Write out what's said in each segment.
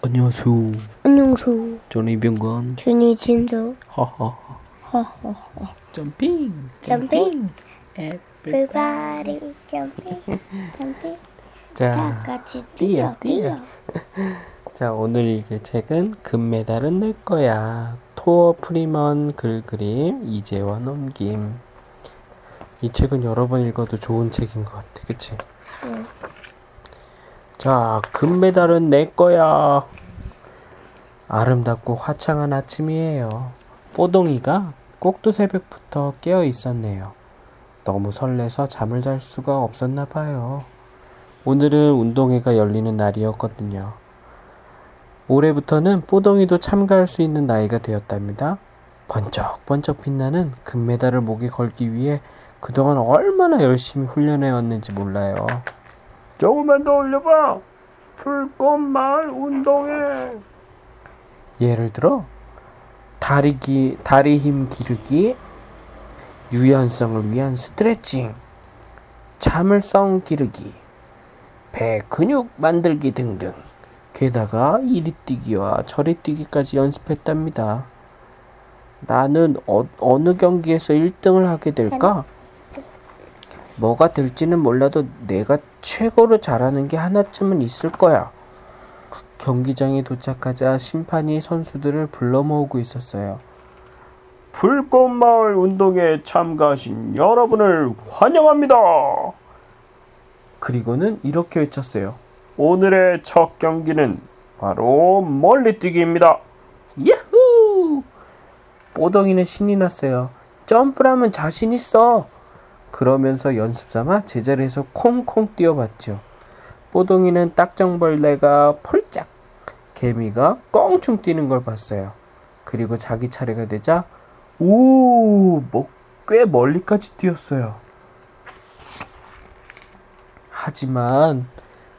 안녕하세요. 안녕수 저는 이병건. 준이 진수 하하하. 허허허 jumping. jumping apple. everybody jumping jumping 다 자, 같이 뛰어, 뛰어 자 오늘 읽을 책은 금메달은 내 거야. 토어 프리먼 글 그림 이재원 옮김. 이 책은 여러 번 읽어도 좋은 책인 것 같아, 그치? 응. 자, 금메달은 내 거야. 아름답고 화창한 아침이에요. 뽀동이가 꼭두 새벽부터 깨어 있었네요. 너무 설레서 잠을 잘 수가 없었나 봐요. 오늘은 운동회가 열리는 날이었거든요. 올해부터는 뽀동이도 참가할 수 있는 나이가 되었답니다. 번쩍번쩍 빛나는 금메달을 목에 걸기 위해 그동안 얼마나 열심히 훈련해 왔는지 몰라요. 조금만 더 올려봐. 불꽃마을 운동회. 예를 들어 다리 기 다리 힘 기르기, 유연성을 위한 스트레칭, 참을성 기르기, 배 근육 만들기 등등. 게다가 이리 뛰기와 저리 뛰기까지 연습했답니다. 나는 어, 어느 경기에서 1등을 하게 될까? 뭐가 될지는 몰라도 내가 최고로 잘하는 게 하나쯤은 있을 거야. 경기장에 도착하자 심판이 선수들을 불러 모으고 있었어요. 불꽃마을 운동에 참가하신 여러분을 환영합니다. 그리고는 이렇게 외쳤어요. 오늘의 첫 경기는 바로 멀리뛰기입니다. 야후! 뽀동이는 신이 났어요. 점프라면 자신 있어. 그러면서 연습 삼아 제자리에서 콩콩 뛰어봤죠. 뽀동이는 딱정벌레가 폴짝, 개미가 껑충 뛰는 걸 봤어요. 그리고 자기 차례가 되자 오, 뭐 꽤 멀리까지 뛰었어요. 하지만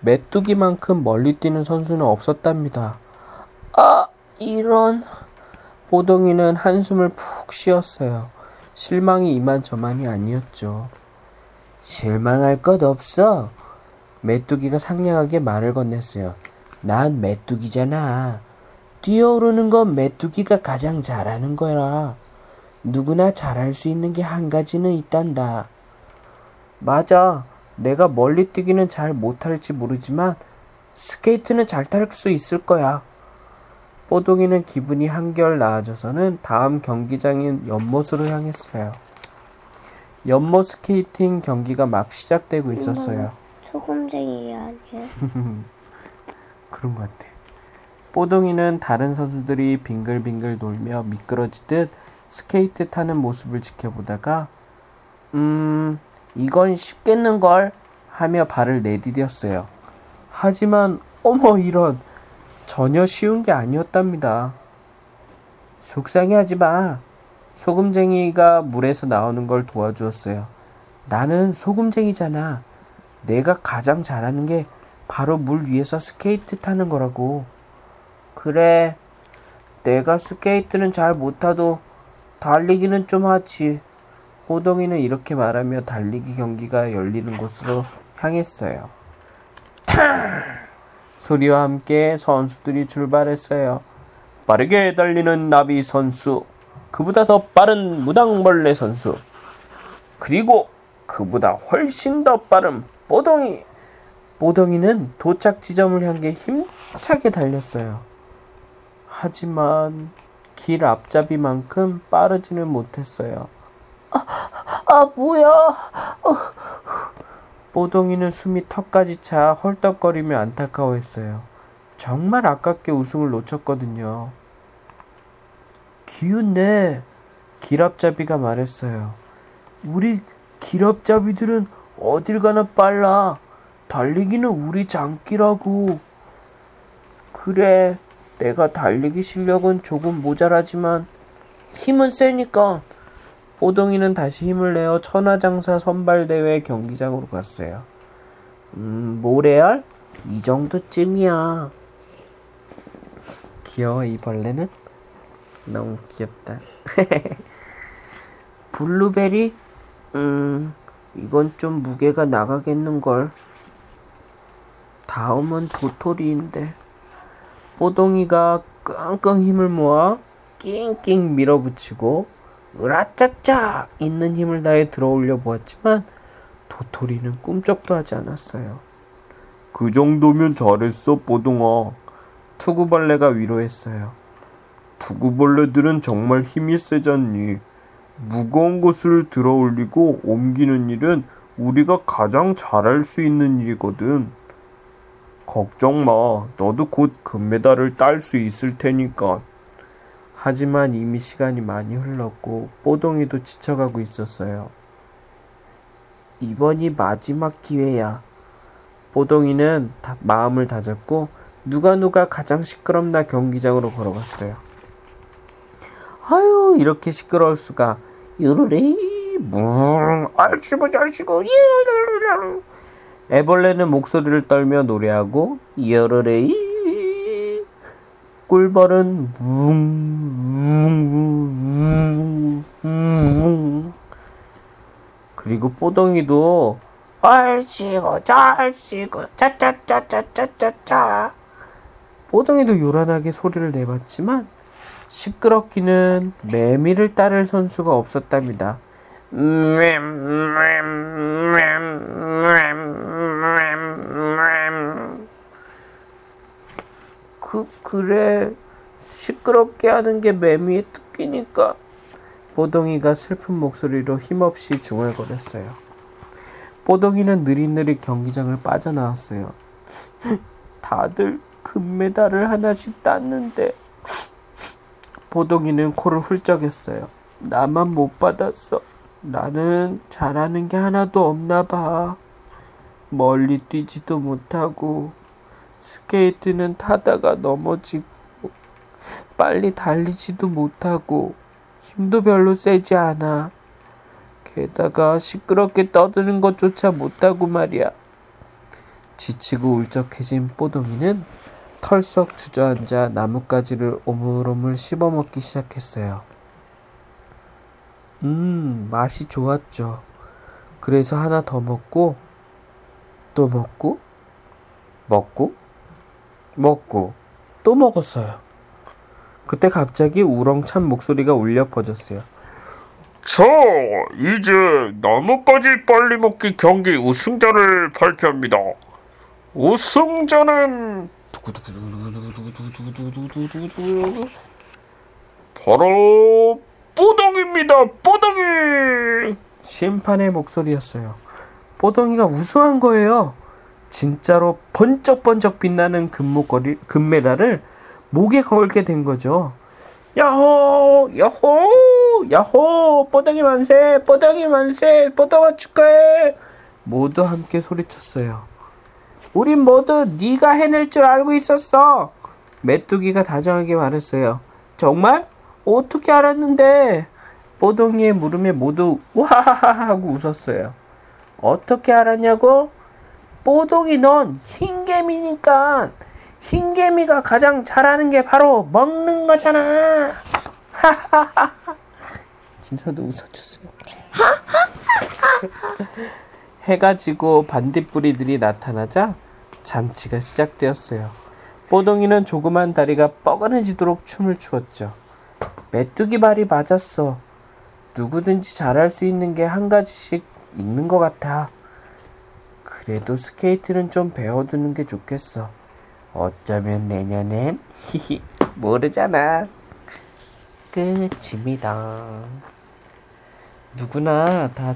메뚜기만큼 멀리 뛰는 선수는 없었답니다. 아, 이런. 뽀동이는 한숨을 푹 쉬었어요. 실망이 이만저만이 아니었죠. 실망할 것 없어. 메뚜기가 상냥하게 말을 건넸어요. 난 메뚜기잖아. 뛰어오르는 건 메뚜기가 가장 잘하는 거라. 누구나 잘할 수 있는 게 한 가지는 있단다. 맞아. 내가 멀리 뛰기는 잘 못할지 모르지만 스케이트는 잘 탈 수 있을 거야. 뽀동이는 기분이 한결 나아져서는 다음 경기장인 연못으로 향했어요. 연못 스케이팅 경기가 막 시작되고 있었어요. 소금쟁이 아니야 그런 것 같아. 뽀동이는 다른 선수들이 빙글빙글 돌며 미끄러지듯 스케이트 타는 모습을 지켜보다가 음 이건 쉽겠는걸 하며 발을 내디뎠어요. 하지만 어머 이런 전혀 쉬운 게 아니었답니다. 속상해하지 마. 소금쟁이가 물에서 나오는 걸 도와주었어요. 나는 소금쟁이잖아. 내가 가장 잘하는 게 바로 물 위에서 스케이트 타는 거라고. 그래. 내가 스케이트는 잘 못 타도 달리기는 좀 하지. 호동이는 이렇게 말하며 달리기 경기가 열리는 곳으로 향했어요. 탕! 소리와 함께 선수들이 출발했어요. 빠르게 달리는 나비 선수, 그보다 더 빠른 무당벌레 선수, 그리고 그보다 훨씬 더 빠른 뽀동이. 뽀동이는 도착 지점을 향해 힘차게 달렸어요. 하지만 길 앞잡이만큼 빠르지는 못했어요. 아, 아 뭐야? 어. 뽀동이는 숨이 턱까지 차 헐떡거리며 안타까워했어요. 정말 아깝게 우승을 놓쳤거든요. 기운내. 길앞잡이가 말했어요. 우리 길앞잡이들은 어딜 가나 빨라. 달리기는 우리 장기라고. 그래, 내가 달리기 실력은 조금 모자라지만 힘은 세니까. 뽀동이는 다시 힘을 내어 천하장사 선발대회 경기장으로 갔어요. 음, 모래알? 이 정도쯤이야. 귀여워, 이 벌레는? 너무 귀엽다. 블루베리? 음, 이건 좀 무게가 나가겠는걸. 다음은 도토리인데. 뽀동이가 끙끙 힘을 모아 낑낑 밀어붙이고 으라짜짜 있는 힘을 다해 들어올려 보았지만 도토리는 꿈쩍도 하지 않았어요. 그 정도면 잘했어, 뽀동아. 투구벌레가 위로했어요. 투구벌레들은 정말 힘이 세잖니. 무거운 것을 들어 올리고 옮기는 일은 우리가 가장 잘할 수 있는 일이거든. 걱정 마. 너도 곧 금메달을 딸 수 있을 테니까. 하지만 이미 시간이 많이 흘렀고 뽀동이도 지쳐가고 있었어요. 이번이 마지막 기회야. 뽀동이는 다- 마음을 다잡고 누가 누가 가장 시끄럽나 경기장으로 걸어갔어요. 아유 이렇게 시끄러울 수가. 유르레이 뭉 알치고 잘치고 예르르르 애벌레는 목소리를 떨며 노래하고 여르레이 꿀벌은 뭉뭉뭉뭉 그리고 뽀동이도 얼씨구 잘씨구 짜짜짜짜짜짜짜. 뽀동이도 요란하게 소리를 내봤지만 시끄럽기는 매미를 따를 선수가 없었답니다. 그 그래 시끄럽게 하는 게 매미의 특기니까 뽀동이가 슬픈 목소리로 힘없이 중얼거렸어요. 뽀동이는 느릿느릿 경기장을 빠져나왔어요. 다들 금메달을 하나씩 땄는데 보동이는 코를 훌쩍했어요. 나만 못 받았어. 나는 잘하는 게 하나도 없나 봐. 멀리 뛰지도 못하고 스케이트는 타다가 넘어지고 빨리 달리지도 못하고 힘도 별로 세지 않아. 게다가 시끄럽게 떠드는 것조차 못하고 말이야. 지치고 울적해진 뽀동이는 털썩 주저앉아 나뭇가지를 오물오물 씹어먹기 시작했어요. 음, 맛이 좋았죠. 그래서 하나 더 먹고, 또 먹고, 먹고, 먹고, 또 먹었어요. 그때 갑자기 우렁찬 목소리가 울려 퍼졌어요. 자, 이제 나뭇가지 빨리 먹기 경기 우승자를 발표합니다. 우승자는 바로 뽀동입니다. 뽀동이. 심판의 목소리였어요. 뽀동이가 우승한 거예요. 진짜로 번쩍번쩍 빛나는 금목걸이, 금메달을 목에 걸게 된 거죠. 야호! 야호! 야호! 뽀동이 만세! 뽀동이 만세! 뽀동아 축하해! 모두 함께 소리쳤어요. 우린 모두 네가 해낼 줄 알고 있었어. 메뚜기가 다정하게 말했어요. 정말? 어떻게 알았는데? 뽀동이의 물음에 모두 우하하하 하고 웃었어요. 어떻게 알았냐고? 뽀동이 넌 흰개미니까 흰개미가 가장 잘하는 게 바로 먹는 거잖아. 하하하하. 진서도 웃어주세요. 해가 지고 반딧불이들이 나타나자 잔치가 시작되었어요. 뽀동이는 조그만 다리가 뻐근해지도록 춤을 추었죠. 메뚜기 말이 맞았어. 누구든지 잘할 수 있는 게 한 가지씩 있는 것 같아. 그래도 스케이트는 좀 배워두는 게 좋겠어. 어쩌면 내년엔 히히 모르잖아. 끝입니다. 누구나 다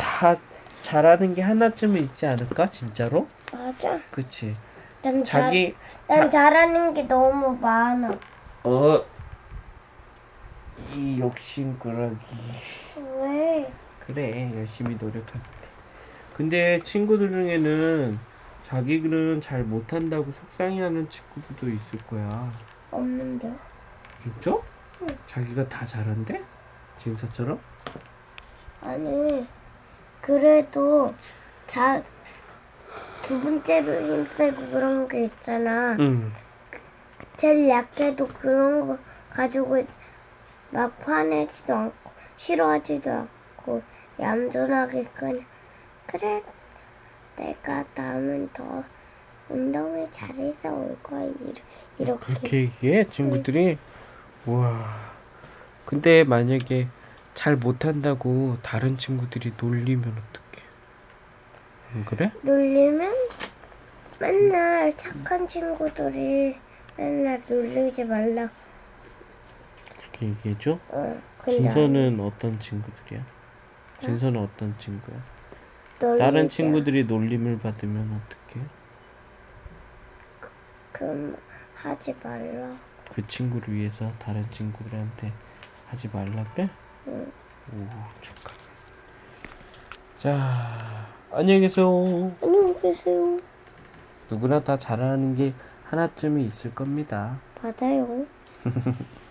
다 잘하는 게 하나쯤은 있지 않을까 진짜로? 맞아. 그치. 난 잘, 자기 난 잘하는 게 너무 많아. 어. 이 욕심꾸러기. 왜? 그래 열심히 노력하는데 근데 친구들 중에는 자기는 잘 못한다고 속상해하는 친구들도 있을 거야 없는데. 진짜? 자기가 다 잘한대? 진서처럼? 아니, 그래도 자, 두 번째로 힘세고 그런 게 있잖아. 응 제일 약해도 그런 거 가지고 막 화내지도 않고 싫어하지도 않고 얌전하게 그냥 그래 내가 다음은 더 운동을 잘해서 올 거야. 이렇게. 그렇게 얘기해 친구들이 우와 근데 만약에 잘 못한다고 다른 친구들이 놀리면 어떡해 안 그래? 놀리면 맨날 착한 친구들이 맨날 놀리지 말라. 그렇게 얘기해줘? 어, 근데 진서는 어떤 친구들이야? 진서는 어떤 친구야? 놀리지 다른 친구들이 놀림을 받으면 어떡해? 그럼 하지 말라. 그 친구를 위해서 다른 친구들한테 하지 말라 그래? 응. 오 착하네 자 안녕히 계세요 안녕히 계세요. 누구나 다 잘하는 게 하나쯤은 있을 겁니다 맞아요.